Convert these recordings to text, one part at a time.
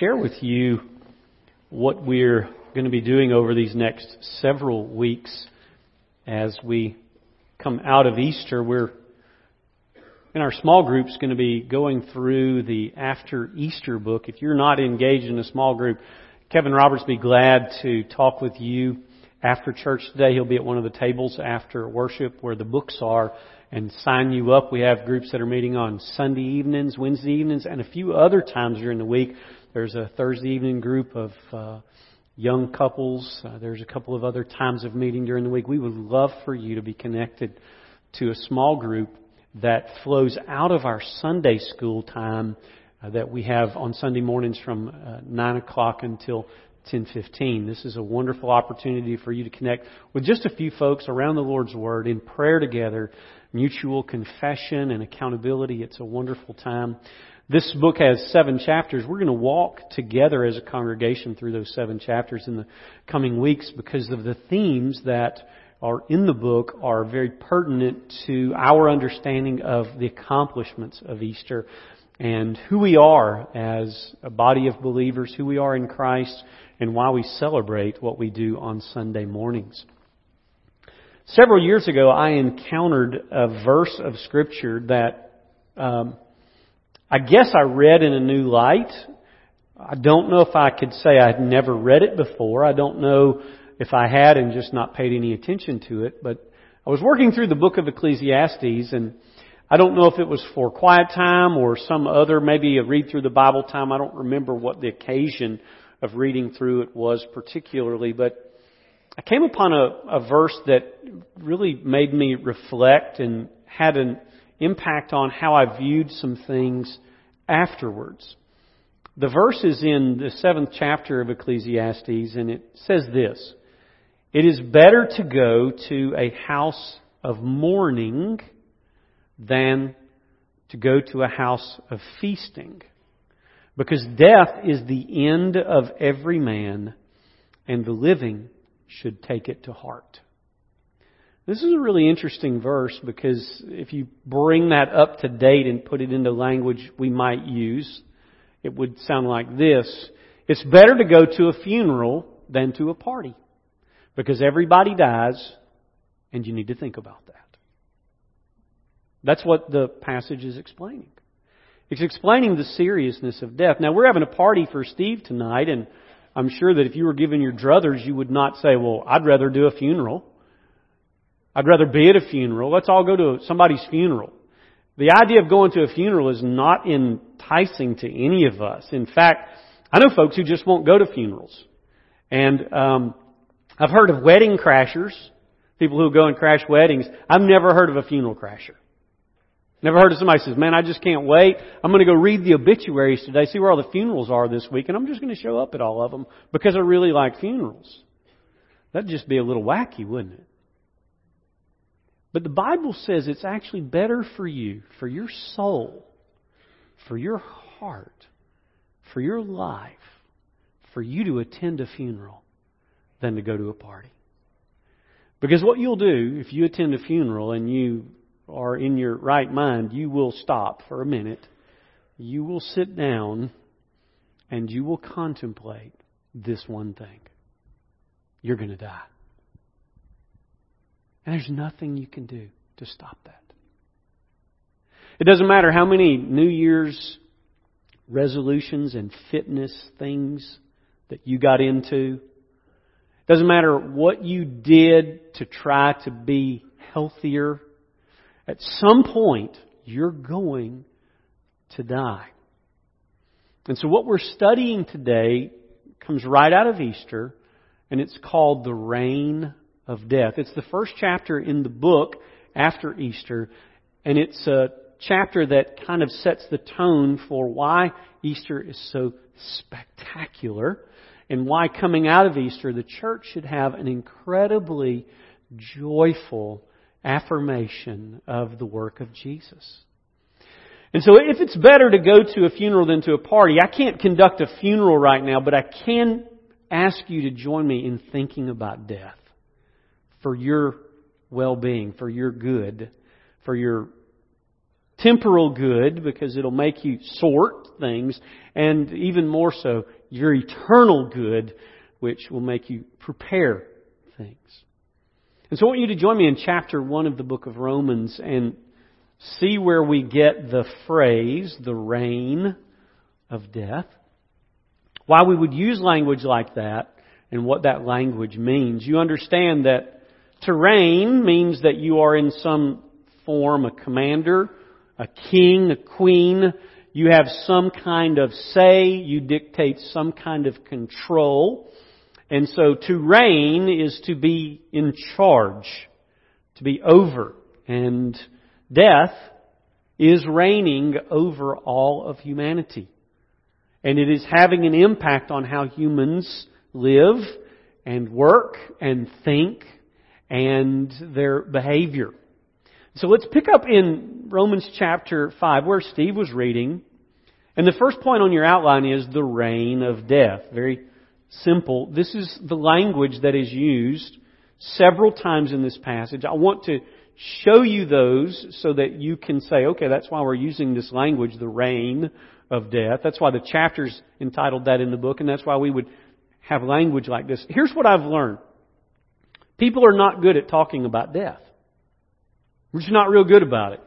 share with you what we're going to be doing over these next several weeks as we come out of Easter. We're in our small groups going to be going through the After Easter book. If you're not engaged in a small group, Kevin Roberts will be glad to talk with you after church today. He'll be at one of the tables after worship where the books are and sign you up. We have groups that are meeting on Sunday evenings, Wednesday evenings, and a few other times during the week. There's a Thursday evening group of uh, young couples. Uh, there's a couple of other times of meeting during the week. We would love for you to be connected to a small group that flows out of our Sunday school time uh, that we have on Sunday mornings from uh, 9 o'clock until 10:15. This is a wonderful opportunity for you to connect with just a few folks around the Lord's Word in prayer together, mutual confession and accountability. It's a wonderful time. This book has seven chapters. We're going to walk together as a congregation through those seven chapters in the coming weeks because of the themes that are in the book are very pertinent to our understanding of the accomplishments of Easter and who we are as a body of believers, who we are in Christ, and why we celebrate what we do on Sunday mornings. Several years ago, I encountered a verse of Scripture that um, I guess I read in a new light. I don't know if I could say I had never read it before. I don't know if I had and just not paid any attention to it. But I was working through the book of Ecclesiastes and I don't know if it was for quiet time or some other, maybe a read through the Bible time. I don't remember what the occasion of reading through it was particularly, but I came upon a, a verse that really made me reflect and had an impact on how I viewed some things afterwards. The verse is in the seventh chapter of Ecclesiastes, and it says this It is better to go to a house of mourning than to go to a house of feasting. Because death is the end of every man, and the living should take it to heart. This is a really interesting verse because if you bring that up to date and put it into language we might use, it would sound like this. It's better to go to a funeral than to a party because everybody dies and you need to think about that. That's what the passage is explaining. It's explaining the seriousness of death. Now, we're having a party for Steve tonight, and I'm sure that if you were giving your druthers, you would not say, well, I'd rather do a funeral. I'd rather be at a funeral. Let's all go to somebody's funeral. The idea of going to a funeral is not enticing to any of us. In fact, I know folks who just won't go to funerals. And um, I've heard of wedding crashers, people who go and crash weddings. I've never heard of a funeral crasher. Never heard of somebody who says, man, I just can't wait. I'm going to go read the obituaries today, see where all the funerals are this week, and I'm just going to show up at all of them because I really like funerals. That'd just be a little wacky, wouldn't it? But the Bible says it's actually better for you, for your soul, for your heart, for your life, for you to attend a funeral than to go to a party. Because what you'll do if you attend a funeral and you are in your right mind, you will stop for a minute. You will sit down and you will contemplate this one thing. You're going to die. And there's nothing you can do to stop that. It doesn't matter how many New Year's resolutions and fitness things that you got into. It doesn't matter what you did to try to be healthier. At some point, you're going to die. And so what we're studying today comes right out of Easter, and it's called the reign of death. It's the first chapter in the book after Easter, and it's a chapter that kind of sets the tone for why Easter is so spectacular and why coming out of Easter the church should have an incredibly joyful affirmation of the work of Jesus. And so if it's better to go to a funeral than to a party, I can't conduct a funeral right now, but I can ask you to join me in thinking about death for your well being, for your good, for your temporal good because it'll make you sort things, and even more so, your eternal good, which will make you prepare things. And so I want you to join me in chapter 1 of the book of Romans and see where we get the phrase, the reign of death. Why we would use language like that and what that language means. You understand that to reign means that you are in some form a commander, a king, a queen. You have some kind of say. You dictate some kind of control. And so to reign is to be in charge, to be over. And death is reigning over all of humanity. And it is having an impact on how humans live and work and think and their behavior. So let's pick up in Romans chapter 5 where Steve was reading. And the first point on your outline is the reign of death. Very simple. This is the language that is used several times in this passage. I want to show you those so that you can say, okay, that's why we're using this language, the reign of death. That's why the chapter's entitled that in the book, and that's why we would have language like this. Here's what I've learned. People are not good at talking about death. We're just not real good about it.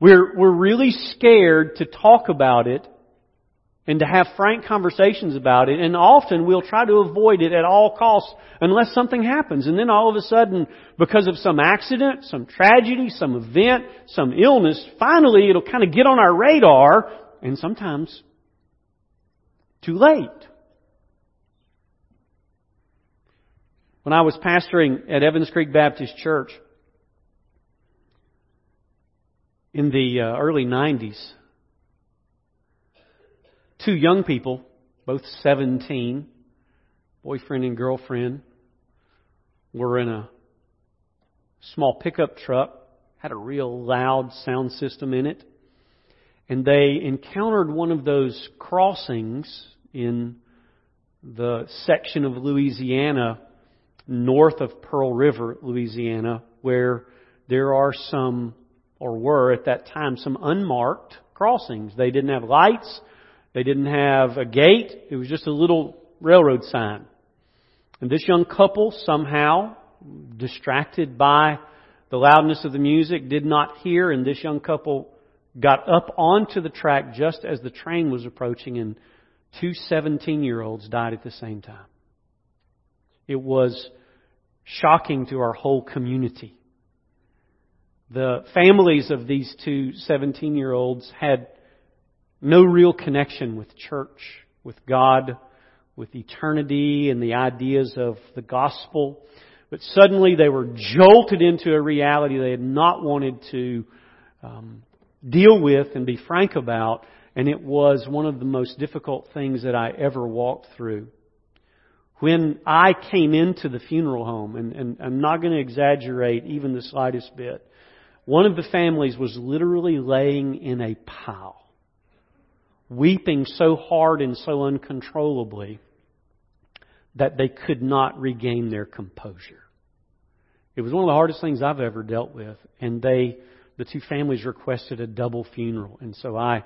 We're, we're really scared to talk about it and to have frank conversations about it, and often we'll try to avoid it at all costs unless something happens. And then all of a sudden, because of some accident, some tragedy, some event, some illness, finally it'll kind of get on our radar, and sometimes too late. When I was pastoring at Evans Creek Baptist Church in the uh, early 90s, two young people, both 17, boyfriend and girlfriend, were in a small pickup truck, had a real loud sound system in it, and they encountered one of those crossings in the section of Louisiana north of Pearl River, Louisiana, where there are some, or were at that time, some unmarked crossings. They didn't have lights. They didn't have a gate. It was just a little railroad sign. And this young couple somehow, distracted by the loudness of the music, did not hear, and this young couple got up onto the track just as the train was approaching, and two 17 year olds died at the same time. It was shocking to our whole community. The families of these two 17 year olds had no real connection with church, with God, with eternity and the ideas of the gospel. But suddenly they were jolted into a reality they had not wanted to um, deal with and be frank about, and it was one of the most difficult things that I ever walked through. When I came into the funeral home, and, and I'm not going to exaggerate even the slightest bit, one of the families was literally laying in a pile, weeping so hard and so uncontrollably that they could not regain their composure. It was one of the hardest things I've ever dealt with, and they, the two families requested a double funeral, and so I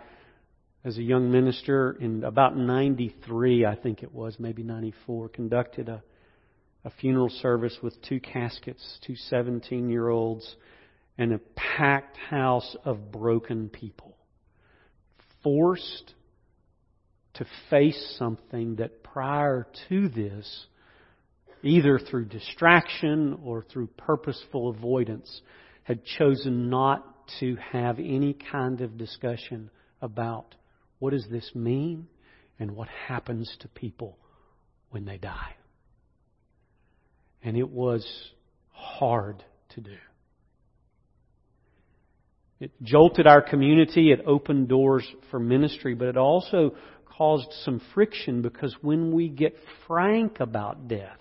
as a young minister in about 93, I think it was, maybe 94, conducted a, a funeral service with two caskets, two 17 year olds, and a packed house of broken people. Forced to face something that prior to this, either through distraction or through purposeful avoidance, had chosen not to have any kind of discussion about what does this mean? And what happens to people when they die? And it was hard to do. It jolted our community, it opened doors for ministry, but it also caused some friction because when we get frank about death,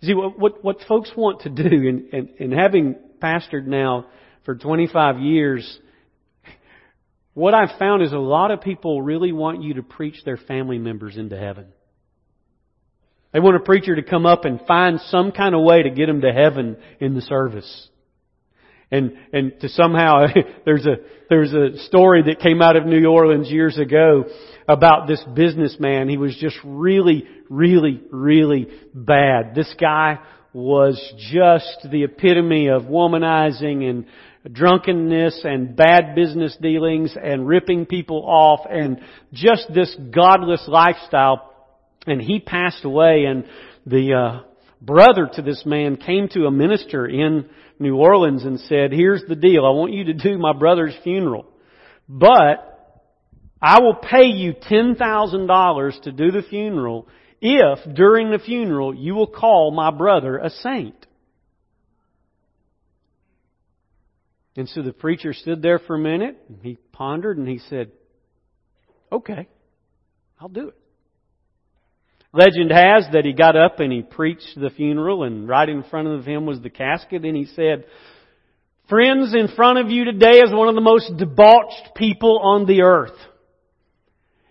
see, what, what, what folks want to do, and, and, and having pastored now for 25 years, what I've found is a lot of people really want you to preach their family members into heaven. They want a preacher to come up and find some kind of way to get them to heaven in the service. And, and to somehow, there's a, there's a story that came out of New Orleans years ago about this businessman. He was just really, really, really bad. This guy was just the epitome of womanizing and drunkenness and bad business dealings and ripping people off and just this godless lifestyle. And he passed away and the, uh, brother to this man came to a minister in New Orleans and said, here's the deal. I want you to do my brother's funeral. But I will pay you $10,000 to do the funeral if during the funeral you will call my brother a saint. And so the preacher stood there for a minute and he pondered and he said, okay, I'll do it. Legend has that he got up and he preached the funeral and right in front of him was the casket and he said, Friends, in front of you today is one of the most debauched people on the earth.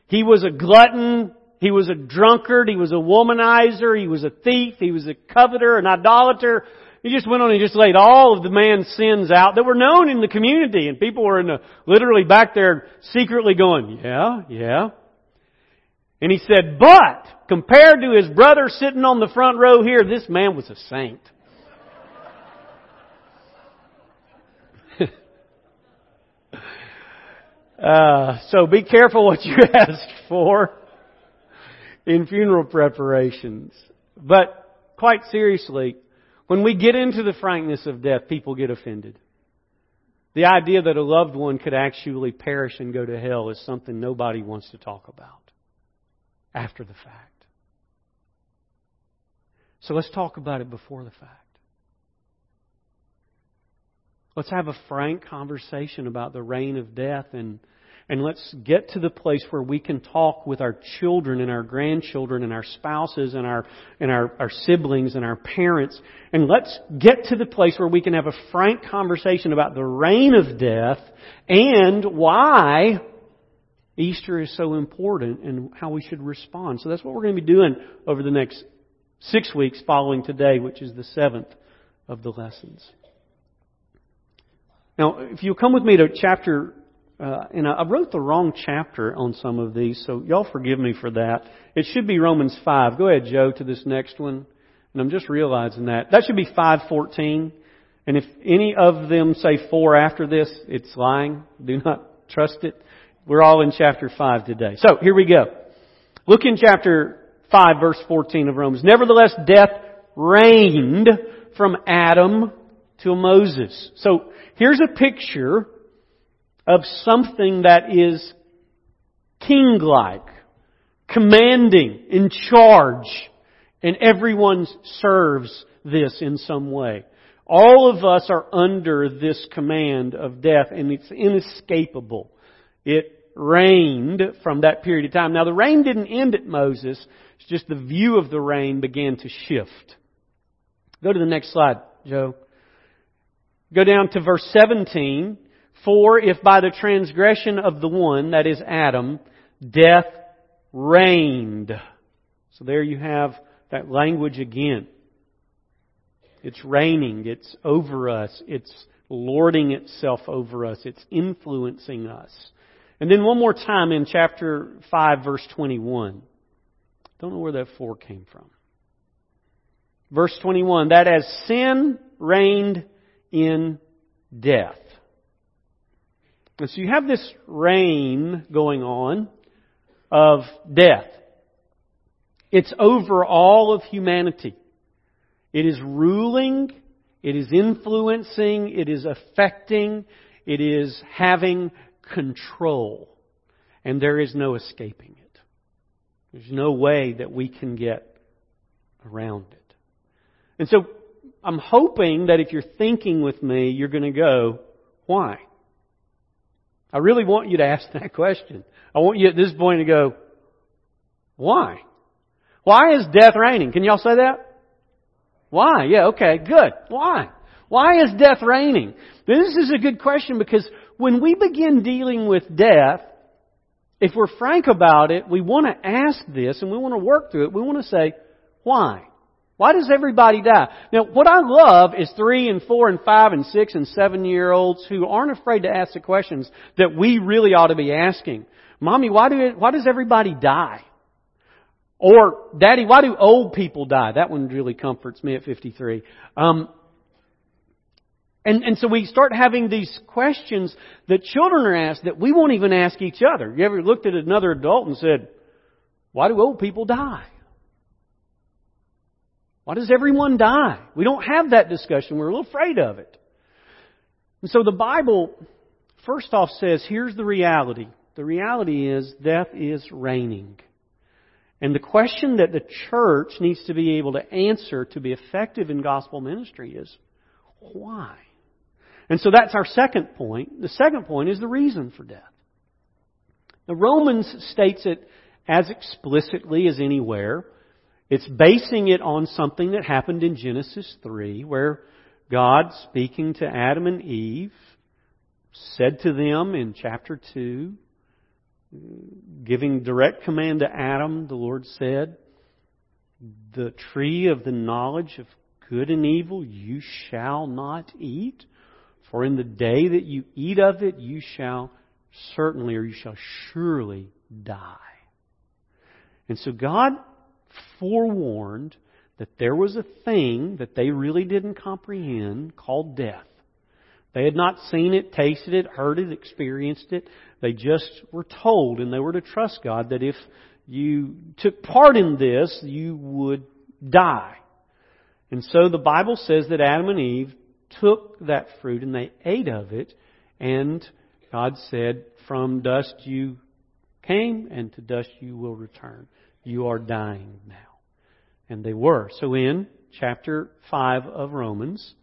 He was a glutton, he was a drunkard, he was a womanizer, he was a thief, he was a coveter, an idolater. He just went on and just laid all of the man's sins out that were known in the community and people were in the, literally back there secretly going, yeah, yeah, and he said, but compared to his brother sitting on the front row here, this man was a saint. uh, so be careful what you ask for in funeral preparations. But quite seriously, when we get into the frankness of death, people get offended. The idea that a loved one could actually perish and go to hell is something nobody wants to talk about after the fact. So let's talk about it before the fact. Let's have a frank conversation about the reign of death and and let's get to the place where we can talk with our children and our grandchildren and our spouses and our and our, our siblings and our parents. And let's get to the place where we can have a frank conversation about the reign of death and why Easter is so important and how we should respond. So that's what we're going to be doing over the next six weeks following today, which is the seventh of the lessons. Now, if you come with me to chapter, uh, and I wrote the wrong chapter on some of these, so y'all forgive me for that. It should be Romans 5. Go ahead, Joe, to this next one. And I'm just realizing that. That should be 514. And if any of them say 4 after this, it's lying. Do not trust it. We're all in chapter 5 today. So, here we go. Look in chapter 5 verse 14 of Romans. Nevertheless, death reigned from Adam to Moses. So, here's a picture of something that is king-like, commanding, in charge, and everyone serves this in some way. All of us are under this command of death, and it's inescapable. It reigned from that period of time. Now the reign didn't end at Moses, it's just the view of the reign began to shift. Go to the next slide, Joe. Go down to verse 17. For if by the transgression of the one, that is Adam, death reigned. So there you have that language again. It's reigning. It's over us. It's lording itself over us. It's influencing us. And then one more time in chapter 5 verse 21. Don't know where that 4 came from. Verse 21, that as sin reigned in death. And so you have this reign going on of death. It's over all of humanity. It is ruling, it is influencing, it is affecting, it is having control. And there is no escaping it. There's no way that we can get around it. And so I'm hoping that if you're thinking with me, you're going to go, why? I really want you to ask that question. I want you at this point to go, why? Why is death reigning? Can y'all say that? Why? Yeah, okay, good. Why? Why is death reigning? This is a good question because when we begin dealing with death, if we're frank about it, we want to ask this and we want to work through it. We want to say, why? Why does everybody die? Now, what I love is three and four and five and six and seven year olds who aren't afraid to ask the questions that we really ought to be asking. Mommy, why do why does everybody die? Or, Daddy, why do old people die? That one really comforts me at 53. Um, and, and so we start having these questions that children are asked that we won't even ask each other. You ever looked at another adult and said, why do old people die? Why does everyone die? We don't have that discussion. We're a little afraid of it. And so the Bible, first off, says here's the reality. The reality is death is reigning. And the question that the church needs to be able to answer to be effective in gospel ministry is why? And so that's our second point. The second point is the reason for death. The Romans states it as explicitly as anywhere. It's basing it on something that happened in Genesis 3, where God, speaking to Adam and Eve, said to them in chapter 2, giving direct command to Adam, the Lord said, The tree of the knowledge of good and evil you shall not eat, for in the day that you eat of it you shall certainly or you shall surely die. And so God forewarned that there was a thing that they really didn't comprehend called death. They had not seen it, tasted it, heard it, experienced it. They just were told and they were to trust God that if you took part in this, you would die. And so the Bible says that Adam and Eve took that fruit and they ate of it and God said, from dust you came and to dust you will return. You are dying now. And they were. So in chapter 5 of Romans,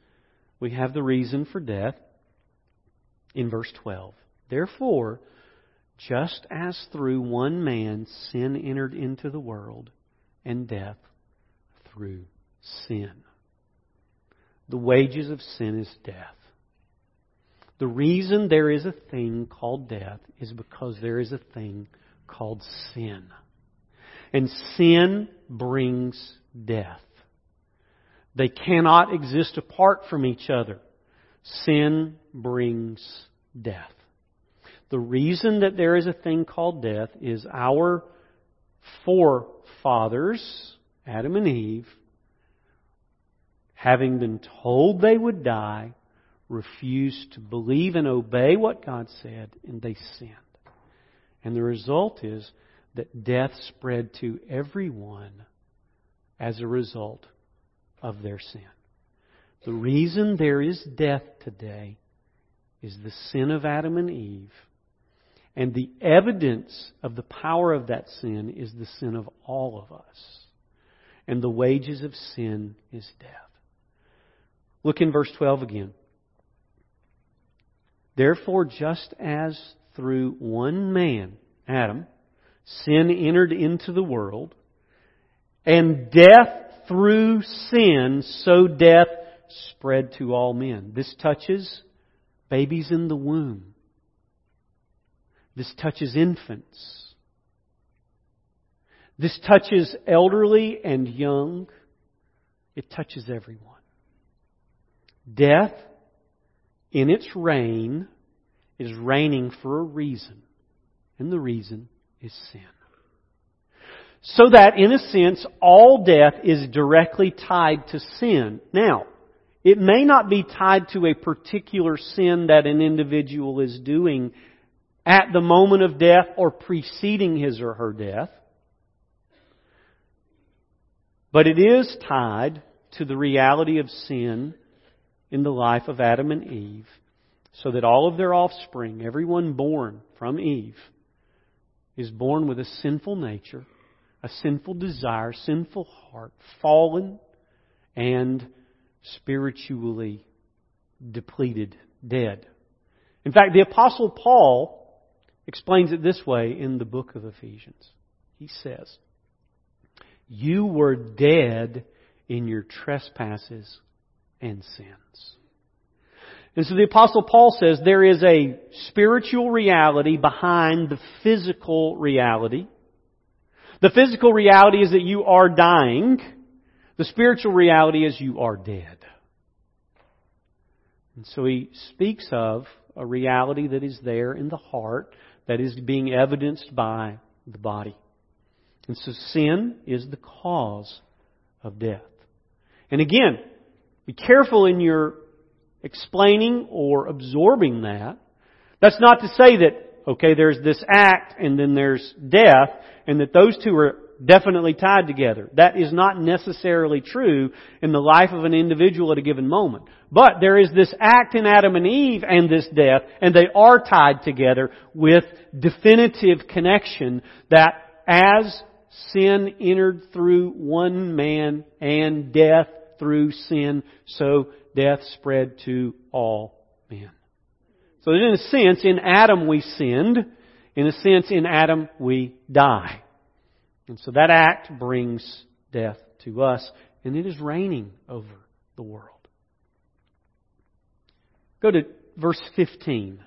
we have the reason for death in verse 12. Therefore, just as through one man sin entered into the world, and death through sin. The wages of sin is death. The reason there is a thing called death is because there is a thing called sin. And sin brings death. They cannot exist apart from each other. Sin brings death. The reason that there is a thing called death is our forefathers, Adam and Eve, having been told they would die, refused to believe and obey what God said, and they sinned. And the result is that death spread to everyone as a result of their sin. The reason there is death today is the sin of Adam and Eve. And the evidence of the power of that sin is the sin of all of us. And the wages of sin is death. Look in verse 12 again. Therefore, just as through one man, Adam, sin entered into the world, and death through sin, so death spread to all men. This touches babies in the womb. This touches infants. This touches elderly and young. It touches everyone. Death, in its reign, is reigning for a reason. And the reason is sin. So that, in a sense, all death is directly tied to sin. Now, it may not be tied to a particular sin that an individual is doing at the moment of death or preceding his or her death. But it is tied to the reality of sin in the life of Adam and Eve, so that all of their offspring, everyone born from Eve, is born with a sinful nature, a sinful desire, sinful heart, fallen and spiritually depleted, dead. In fact, the Apostle Paul explains it this way in the book of Ephesians. He says, You were dead in your trespasses and sins. And so the apostle Paul says there is a spiritual reality behind the physical reality. The physical reality is that you are dying. The spiritual reality is you are dead. And so he speaks of a reality that is there in the heart that is being evidenced by the body. And so sin is the cause of death. And again, be careful in your explaining or absorbing that. That's not to say that, okay, there's this act and then there's death and that those two are definitely tied together. That is not necessarily true in the life of an individual at a given moment. But there is this act in Adam and Eve and this death, and they are tied together with definitive connection that as sin entered through one man and death through sin, so death spread to all men. So in a sense, in Adam we sinned. In a sense, in Adam we die. And so that act brings death to us, and it is reigning over the world. Go to verse 15,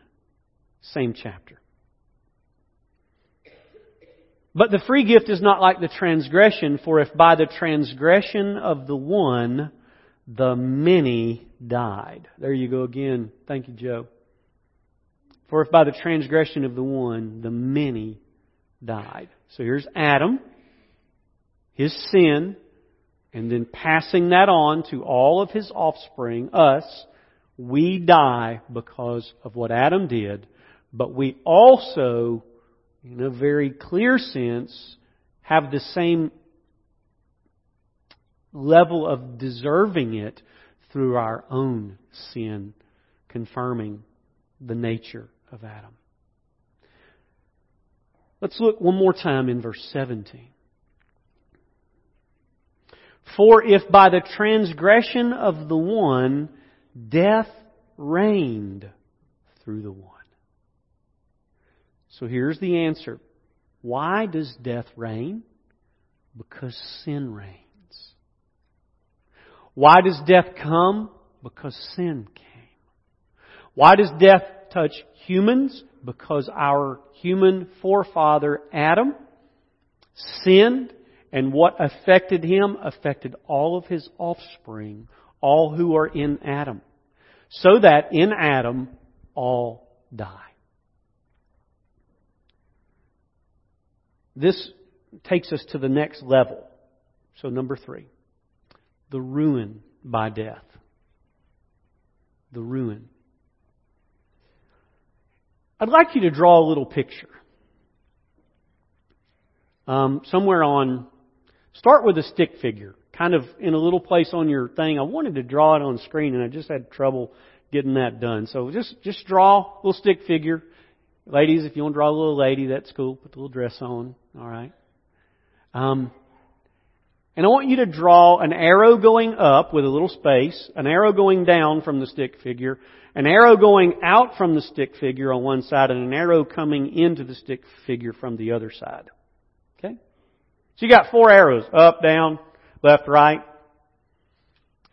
same chapter. But the free gift is not like the transgression, for if by the transgression of the one, the many died. There you go again. Thank you, Joe. For if by the transgression of the one, the many died. So here's Adam, his sin, and then passing that on to all of his offspring, us, we die because of what Adam did, but we also, in a very clear sense, have the same level of deserving it through our own sin, confirming the nature of Adam. Let's look one more time in verse 17. For if by the transgression of the one death reigned through the one. So here's the answer. Why does death reign? Because sin reigns. Why does death come? Because sin came. Why does death touch humans? Because our human forefather Adam sinned and what affected him affected all of his offspring, all who are in Adam. So that in Adam all die. This takes us to the next level. So number three. The ruin by death. The ruin. I'd like you to draw a little picture. Um, somewhere on, start with a stick figure, kind of in a little place on your thing. I wanted to draw it on screen and I just had trouble getting that done. So just, just draw a little stick figure. Ladies, if you want to draw a little lady, that's cool. Put the little dress on. All right. Um, and I want you to draw an arrow going up with a little space, an arrow going down from the stick figure, an arrow going out from the stick figure on one side, and an arrow coming into the stick figure from the other side. Okay? So you got four arrows, up, down, left, right.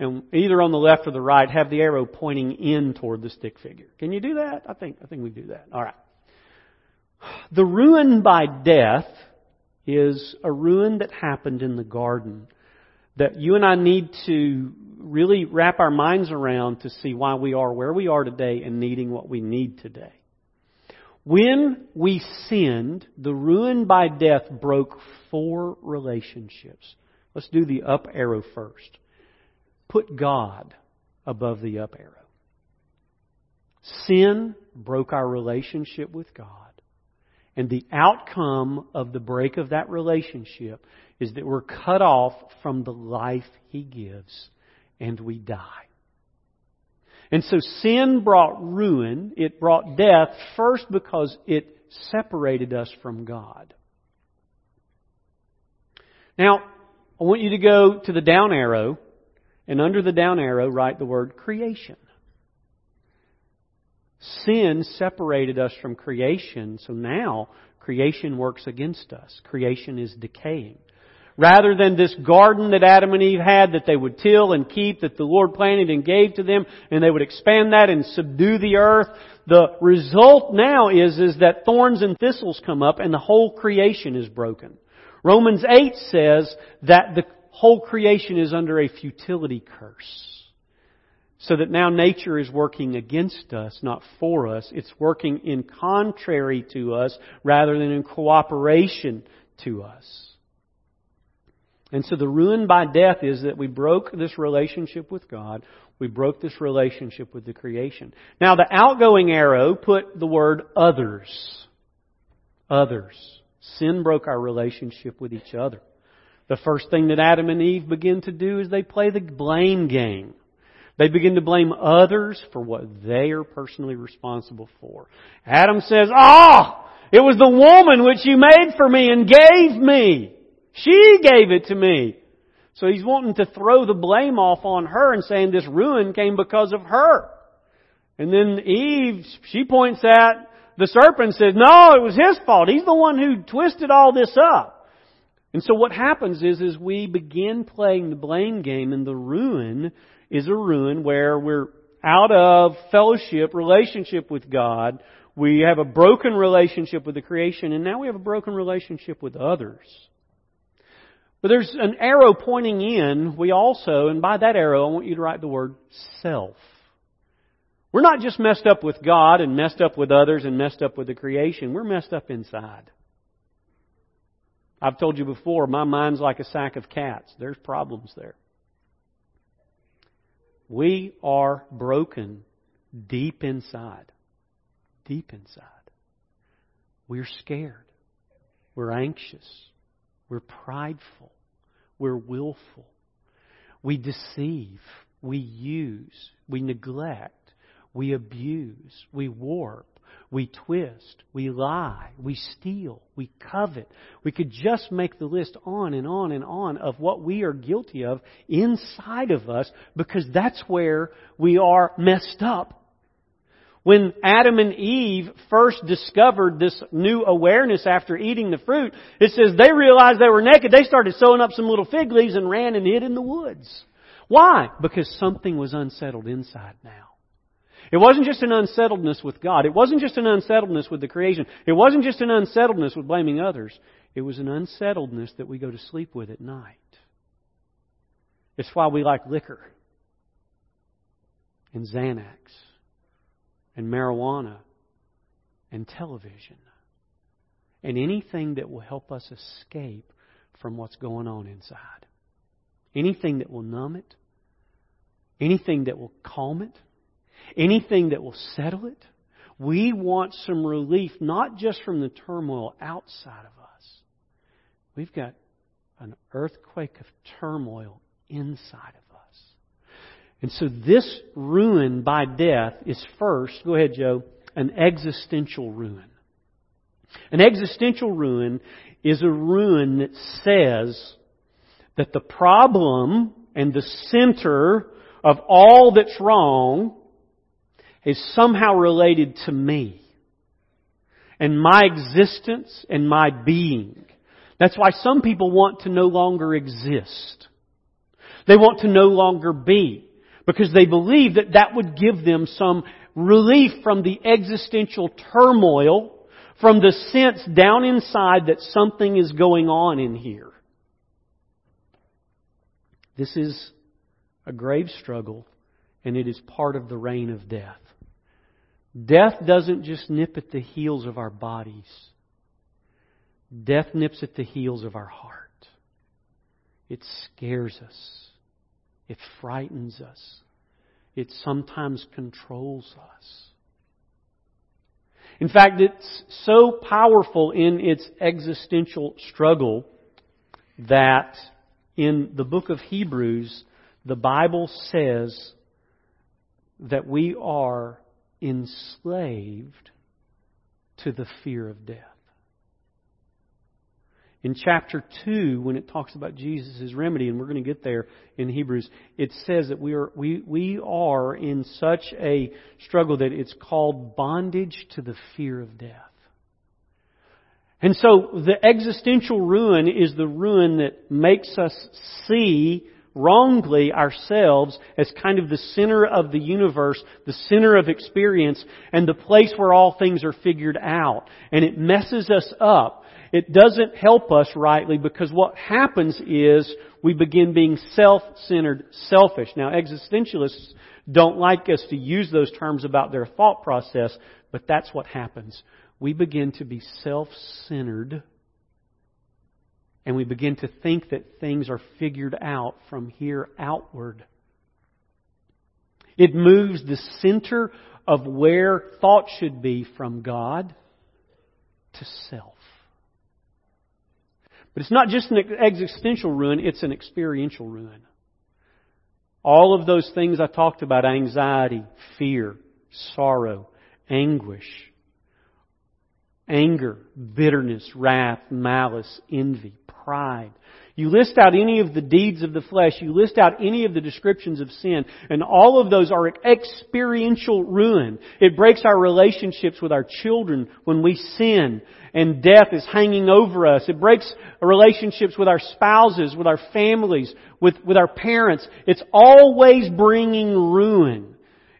And either on the left or the right, have the arrow pointing in toward the stick figure. Can you do that? I think, I think we do that. Alright. The ruin by death is a ruin that happened in the garden that you and I need to really wrap our minds around to see why we are where we are today and needing what we need today. When we sinned, the ruin by death broke four relationships. Let's do the up arrow first. Put God above the up arrow. Sin broke our relationship with God. And the outcome of the break of that relationship is that we're cut off from the life He gives and we die. And so sin brought ruin. It brought death first because it separated us from God. Now, I want you to go to the down arrow, and under the down arrow, write the word creation. Sin separated us from creation, so now creation works against us. Creation is decaying. Rather than this garden that Adam and Eve had that they would till and keep, that the Lord planted and gave to them, and they would expand that and subdue the earth, the result now is, is that thorns and thistles come up and the whole creation is broken. Romans 8 says that the whole creation is under a futility curse. So that now nature is working against us, not for us. It's working in contrary to us rather than in cooperation to us. And so the ruin by death is that we broke this relationship with God. We broke this relationship with the creation. Now the outgoing arrow put the word others. Others. Sin broke our relationship with each other. The first thing that Adam and Eve begin to do is they play the blame game. They begin to blame others for what they are personally responsible for. Adam says, Ah! It was the woman which you made for me and gave me. She gave it to me. So he's wanting to throw the blame off on her and saying this ruin came because of her. And then Eve, she points at the serpent and says, no, it was his fault. He's the one who twisted all this up. And so what happens is, is we begin playing the blame game and the ruin is a ruin where we're out of fellowship, relationship with God. We have a broken relationship with the creation and now we have a broken relationship with others. But there's an arrow pointing in. We also, and by that arrow, I want you to write the word self. We're not just messed up with God and messed up with others and messed up with the creation. We're messed up inside. I've told you before, my mind's like a sack of cats. There's problems there. We are broken deep inside. Deep inside. We're scared. We're anxious. We're prideful. We're willful. We deceive. We use. We neglect. We abuse. We warp. We twist. We lie. We steal. We covet. We could just make the list on and on and on of what we are guilty of inside of us because that's where we are messed up when Adam and Eve first discovered this new awareness after eating the fruit, it says they realized they were naked. They started sewing up some little fig leaves and ran and hid in the woods. Why? Because something was unsettled inside now. It wasn't just an unsettledness with God. It wasn't just an unsettledness with the creation. It wasn't just an unsettledness with blaming others. It was an unsettledness that we go to sleep with at night. It's why we like liquor and Xanax and marijuana and television and anything that will help us escape from what's going on inside. Anything that will numb it, anything that will calm it, anything that will settle it. We want some relief, not just from the turmoil outside of us. We've got an earthquake of turmoil inside of us. and so this ruin by death is first, go ahead, Joe, an existential ruin. An existential ruin is a ruin that says that the problem and the center of all that's wrong is somehow related to me and my existence and my being. That's why some people want to no longer exist. They want to no longer be because they believe that that would give them some relief from the existential turmoil, from the sense down inside that something is going on in here. This is a grave struggle, and it is part of the reign of death. Death doesn't just nip at the heels of our bodies. Death nips at the heels of our heart. It scares us. It frightens us. It sometimes controls us. In fact, it's so powerful in its existential struggle that in the book of Hebrews, the Bible says that we are enslaved to the fear of death. In chapter 2, when it talks about Jesus' remedy, and we're going to get there in Hebrews, it says that we are, we, we are in such a struggle that it's called bondage to the fear of death. And so the existential ruin is the ruin that makes us see wrongly ourselves as kind of the center of the universe, the center of experience, and the place where all things are figured out. And it messes us up it doesn't help us rightly because what happens is we begin being self-centered, selfish. Now, existentialists don't like us to use those terms about their thought process, but that's what happens. We begin to be self-centered and we begin to think that things are figured out from here outward. It moves the center of where thought should be from God to self. But it's not just an existential ruin, it's an experiential ruin. All of those things I talked about anxiety, fear, sorrow, anguish, anger, bitterness, wrath, malice, envy, pride. You list out any of the deeds of the flesh, you list out any of the descriptions of sin, and all of those are experiential ruin. It breaks our relationships with our children when we sin and death is hanging over us. It breaks relationships with our spouses, with our families, with, with our parents. It's always bringing ruin.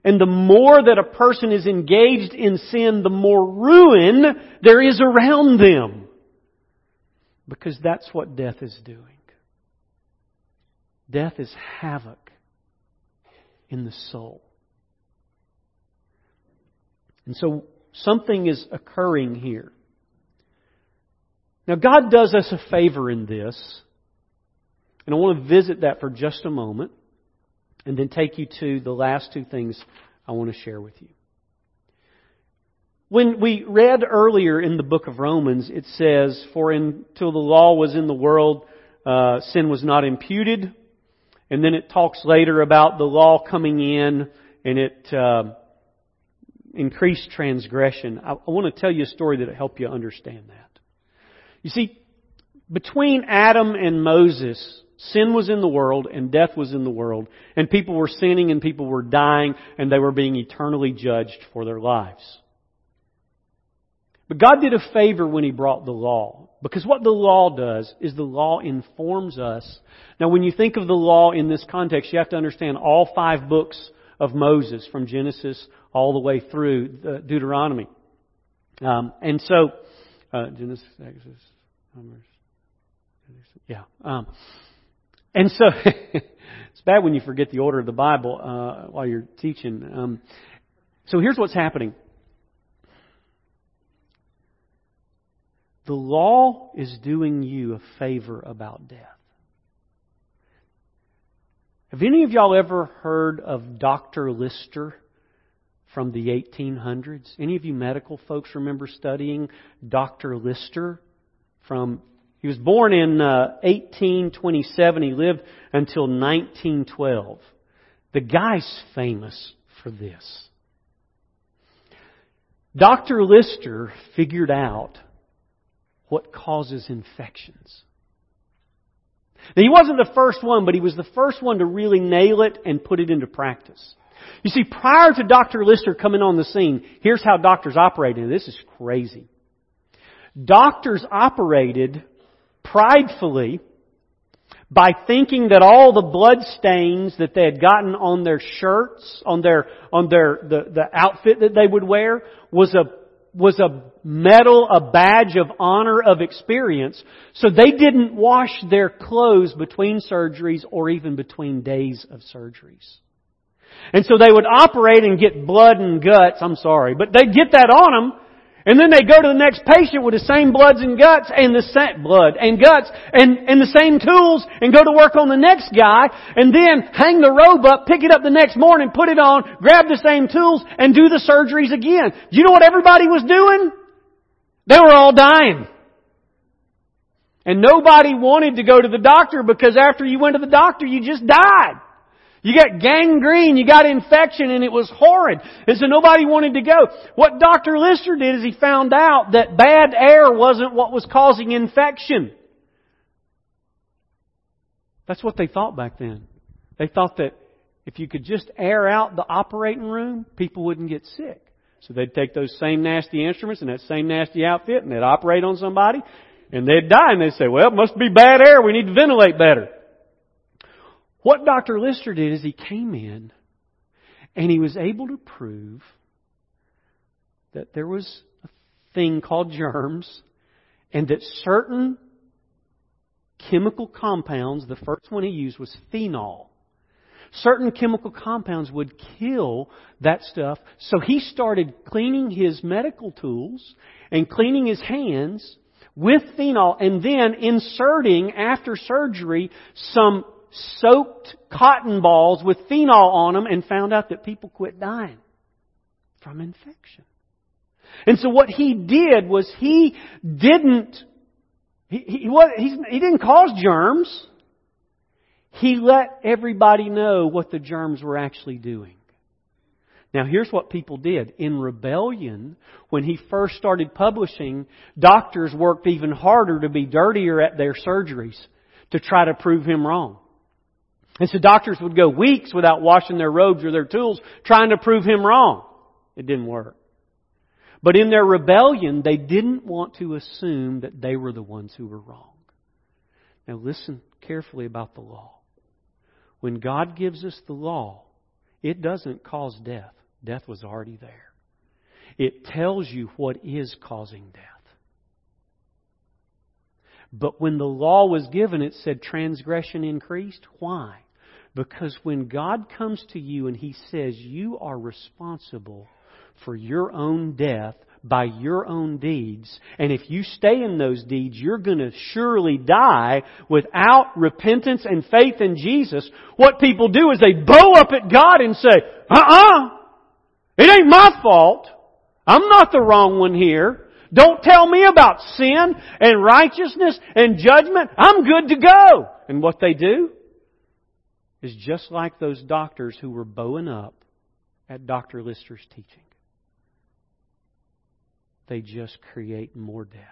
And the more that a person is engaged in sin, the more ruin there is around them. Because that's what death is doing. Death is havoc in the soul. And so something is occurring here. Now, God does us a favor in this, and I want to visit that for just a moment, and then take you to the last two things I want to share with you. When we read earlier in the book of Romans, it says, For until the law was in the world, uh, sin was not imputed. And then it talks later about the law coming in and it uh, increased transgression. I, I want to tell you a story that'll help you understand that. You see, between Adam and Moses, sin was in the world and death was in the world, and people were sinning and people were dying and they were being eternally judged for their lives. But God did a favor when He brought the law. Because what the law does is the law informs us. Now when you think of the law in this context, you have to understand all five books of Moses from Genesis all the way through Deuteronomy. Um, and so, uh, Genesis, Exodus, Numbers, yeah. Um, and so, it's bad when you forget the order of the Bible uh, while you're teaching. Um, so here's what's happening. The law is doing you a favor about death. Have any of y'all ever heard of Dr. Lister from the 1800s? Any of you medical folks remember studying Dr. Lister from he was born in uh, 1827. He lived until 1912. The guy's famous for this. Dr. Lister figured out what causes infections. Now, he wasn't the first one, but he was the first one to really nail it and put it into practice. You see, prior to Dr. Lister coming on the scene, here's how doctors operated. This is crazy. Doctors operated pridefully by thinking that all the blood stains that they had gotten on their shirts, on their, on their, the, the outfit that they would wear was a was a medal, a badge of honor, of experience. So they didn't wash their clothes between surgeries or even between days of surgeries. And so they would operate and get blood and guts, I'm sorry, but they'd get that on them and then they go to the next patient with the same bloods and guts and the same blood and guts and, and the same tools and go to work on the next guy and then hang the robe up, pick it up the next morning, put it on, grab the same tools and do the surgeries again. Do you know what everybody was doing? They were all dying. And nobody wanted to go to the doctor because after you went to the doctor, you just died. You got gangrene, you got infection, and it was horrid. And so nobody wanted to go. What Dr. Lister did is he found out that bad air wasn't what was causing infection. That's what they thought back then. They thought that if you could just air out the operating room, people wouldn't get sick. So they'd take those same nasty instruments and that same nasty outfit and they'd operate on somebody and they'd die and they'd say, well, it must be bad air. We need to ventilate better. What Dr. Lister did is he came in and he was able to prove that there was a thing called germs and that certain chemical compounds, the first one he used was phenol. Certain chemical compounds would kill that stuff. So he started cleaning his medical tools and cleaning his hands with phenol and then inserting after surgery some soaked cotton balls with phenol on them and found out that people quit dying from infection. And so what he did was he didn't he, he, he, didn't cause germs. He let everybody know what the germs were actually doing. Now here's what people did. In rebellion, when he first started publishing, doctors worked even harder to be dirtier at their surgeries to try to prove him wrong. And so doctors would go weeks without washing their robes or their tools trying to prove him wrong. It didn't work. But in their rebellion, they didn't want to assume that they were the ones who were wrong. Now listen carefully about the law. When God gives us the law, it doesn't cause death. Death was already there. It tells you what is causing death. But when the law was given, it said transgression increased. Why? Because when God comes to you and He says you are responsible for your own death by your own deeds. And if you stay in those deeds, you're going to surely die without repentance and faith in Jesus. What people do is they bow up at God and say, uh-uh, it ain't my fault. I'm not the wrong one here. Don't tell me about sin and righteousness and judgment. I'm good to go. And what they do is just like those doctors who were bowing up at Dr. Lister's teaching they just create more death.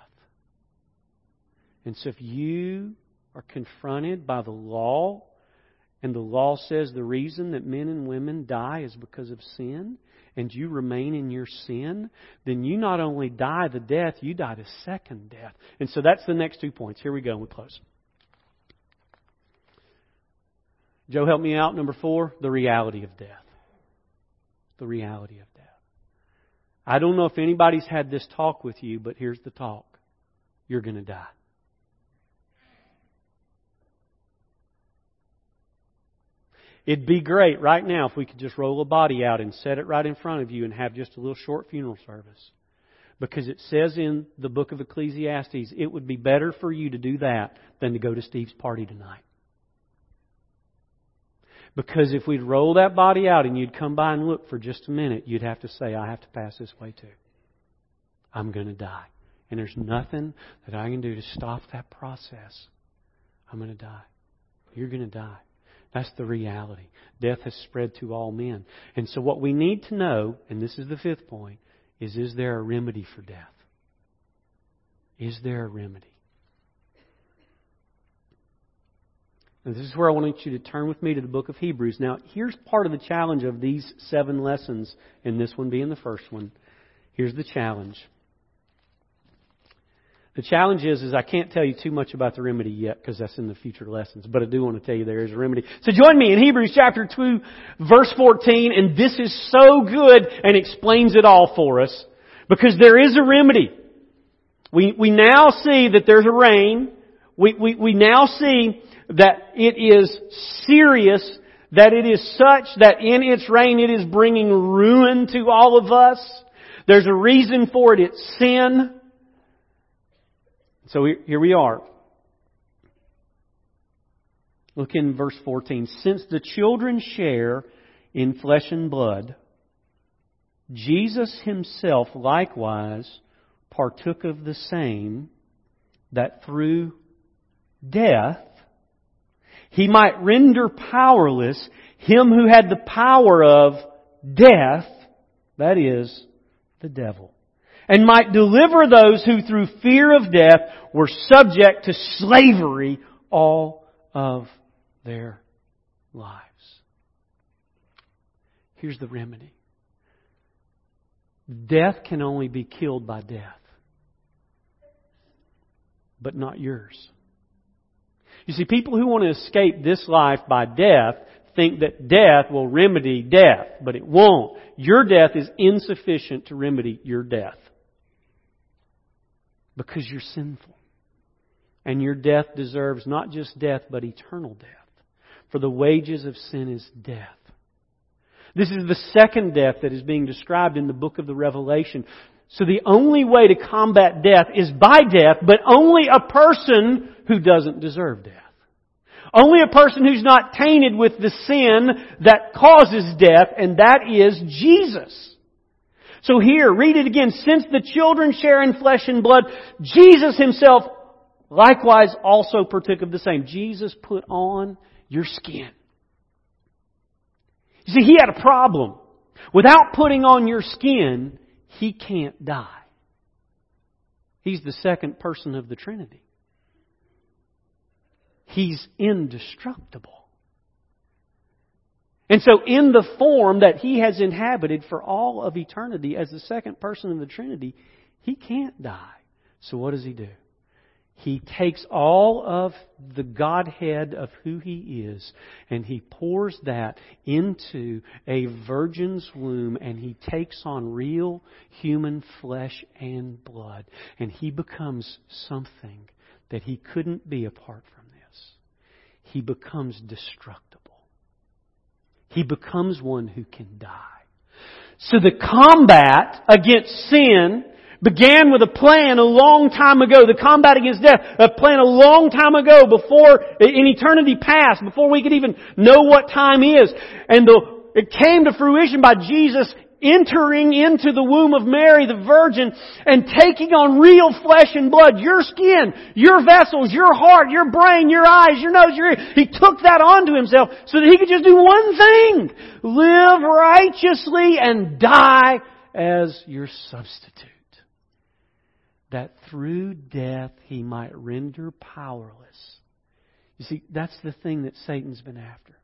And so if you are confronted by the law, and the law says the reason that men and women die is because of sin, and you remain in your sin, then you not only die the death, you die the second death. And so that's the next two points. Here we go, and we close. Joe, help me out. Number four, the reality of death. The reality of death. I don't know if anybody's had this talk with you, but here's the talk. You're going to die. It'd be great right now if we could just roll a body out and set it right in front of you and have just a little short funeral service. Because it says in the book of Ecclesiastes, it would be better for you to do that than to go to Steve's party tonight. Because if we'd roll that body out and you'd come by and look for just a minute, you'd have to say, I have to pass this way too. I'm going to die. And there's nothing that I can do to stop that process. I'm going to die. You're going to die. That's the reality. Death has spread to all men. And so what we need to know, and this is the fifth point, is is there a remedy for death? Is there a remedy? And this is where I want you to turn with me to the book of Hebrews. Now, here's part of the challenge of these seven lessons, and this one being the first one. Here's the challenge. The challenge is, is I can't tell you too much about the remedy yet because that's in the future lessons, but I do want to tell you there is a remedy. So join me in Hebrews chapter 2 verse 14 and this is so good and explains it all for us because there is a remedy. We, we now see that there's a reign. We, we, we now see that it is serious, that it is such that in its reign it is bringing ruin to all of us. There's a reason for it. It's sin. So here we are. Look in verse 14. Since the children share in flesh and blood, Jesus himself likewise partook of the same, that through death he might render powerless him who had the power of death, that is, the devil, and might deliver those who through fear of death were subject to slavery all of their lives. Here's the remedy. Death can only be killed by death, but not yours. You see, people who want to escape this life by death think that death will remedy death, but it won't. Your death is insufficient to remedy your death. Because you're sinful. And your death deserves not just death, but eternal death. For the wages of sin is death. This is the second death that is being described in the book of the Revelation. So the only way to combat death is by death, but only a person who doesn't deserve death. Only a person who's not tainted with the sin that causes death, and that is Jesus. So here, read it again. Since the children share in flesh and blood, Jesus himself likewise also partook of the same. Jesus put on your skin. You see, he had a problem. Without putting on your skin, he can't die. He's the second person of the Trinity. He's indestructible. And so, in the form that He has inhabited for all of eternity as the second person of the Trinity, He can't die. So, what does He do? He takes all of the Godhead of who He is and He pours that into a virgin's womb and He takes on real human flesh and blood. And He becomes something that He couldn't be apart from this. he becomes destructible. He becomes one who can die. So the combat against sin began with a plan a long time ago. The combat against death, a plan a long time ago before, in eternity past, before we could even know what time is. And the, it came to fruition by Jesus entering into the womb of Mary, the Virgin, and taking on real flesh and blood, your skin, your vessels, your heart, your brain, your eyes, your nose, your ear. He took that onto himself so that he could just do one thing. Live righteously and die as your substitute. That through death he might render powerless. You see, that's the thing that Satan's been after.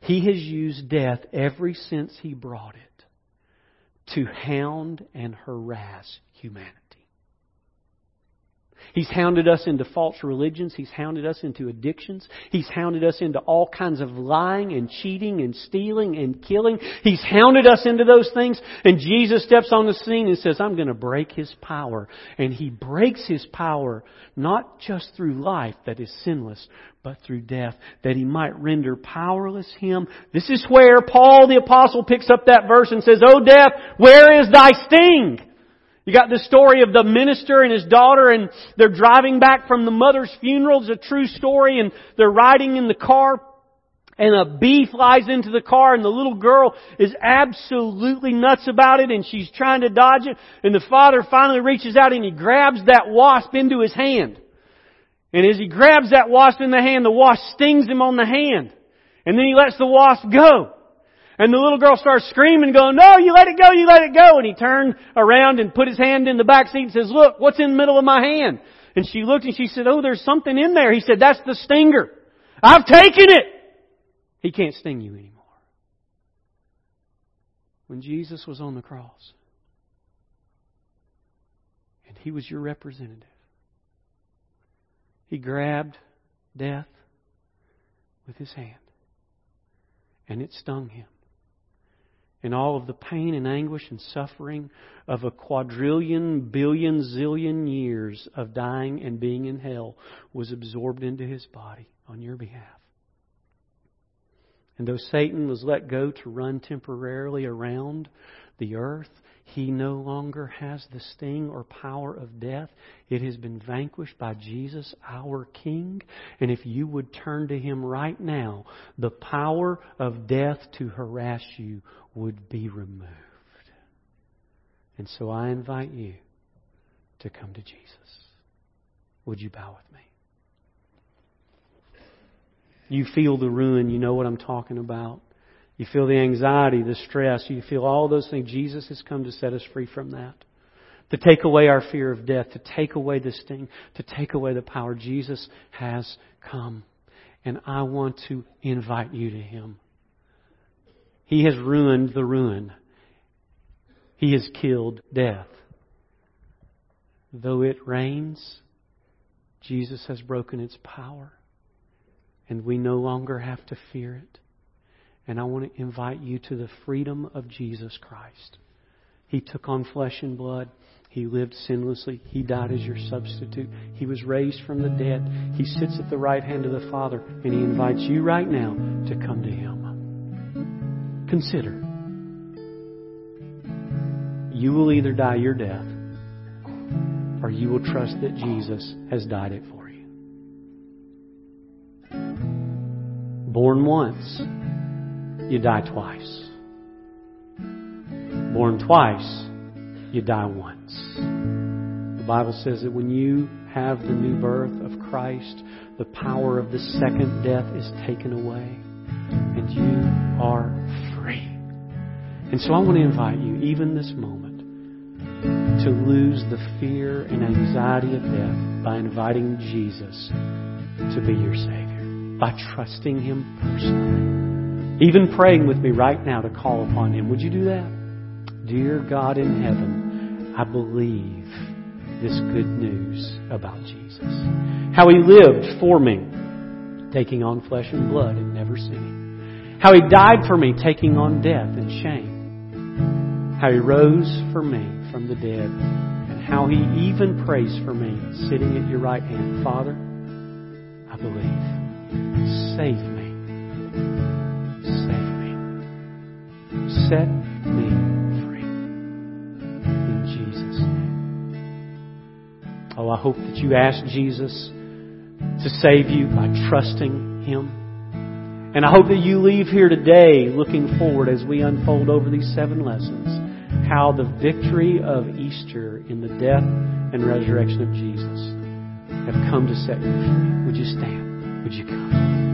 He has used death ever since he brought it to hound and harass humanity. He's hounded us into false religions. He's hounded us into addictions. He's hounded us into all kinds of lying and cheating and stealing and killing. He's hounded us into those things. And Jesus steps on the scene and says, I'm going to break his power. And he breaks his power not just through life that is sinless, but through death, that he might render powerless him. This is where Paul the apostle picks up that verse and says, O death, where is thy sting? You got the story of the minister and his daughter and they're driving back from the mother's funeral. It's a true story and they're riding in the car and a bee flies into the car and the little girl is absolutely nuts about it and she's trying to dodge it and the father finally reaches out and he grabs that wasp into his hand. And as he grabs that wasp in the hand, the wasp stings him on the hand. And then he lets the wasp go. And the little girl starts screaming, going, no, you let it go, you let it go. And he turned around and put his hand in the back seat and says, look, what's in the middle of my hand? And she looked and she said, oh, there's something in there. He said, that's the stinger. I've taken it. He can't sting you anymore. When Jesus was on the cross, and he was your representative, he grabbed death with his hand, and it stung him and all of the pain and anguish and suffering of a quadrillion, billion, zillion years of dying and being in hell was absorbed into his body on your behalf. And though Satan was let go to run temporarily around the earth, he no longer has the sting or power of death. It has been vanquished by Jesus, our King. And if you would turn to Him right now, the power of death to harass you would be removed. And so I invite you to come to Jesus. Would you bow with me? You feel the ruin, you know what I'm talking about. You feel the anxiety, the stress. You feel all those things. Jesus has come to set us free from that. To take away our fear of death, to take away the sting, to take away the power. Jesus has come. And I want to invite you to Him. He has ruined the ruin. He has killed death. Though it reigns, Jesus has broken its power. And we no longer have to fear it. And I want to invite you to the freedom of Jesus Christ. He took on flesh and blood. He lived sinlessly. He died as your substitute. He was raised from the dead. He sits at the right hand of the Father, and He invites you right now to come to Him. Consider. You will either die your death, or you will trust that Jesus has died it for you. Born once, you die twice. Born twice, you die once. The Bible says that when you have the new birth of Christ, the power of the second death is taken away, and you are free. And so I want to invite you, even this moment, to lose the fear and anxiety of death by inviting Jesus to be your Savior, by trusting Him personally. Even praying with me right now to call upon Him. Would you do that? Dear God in heaven, I believe this good news about Jesus. How He lived for me, taking on flesh and blood and never sinning. How He died for me, taking on death and shame. How He rose for me from the dead. And how He even prays for me, sitting at your right hand. Father, I believe. Save me. Me. free. In Jesus' name. Oh, I hope that you ask Jesus to save you by trusting Him. And I hope that you leave here today looking forward as we unfold over these seven lessons how the victory of Easter in the death and resurrection of Jesus have come to set you free. Would you stand? Would you come?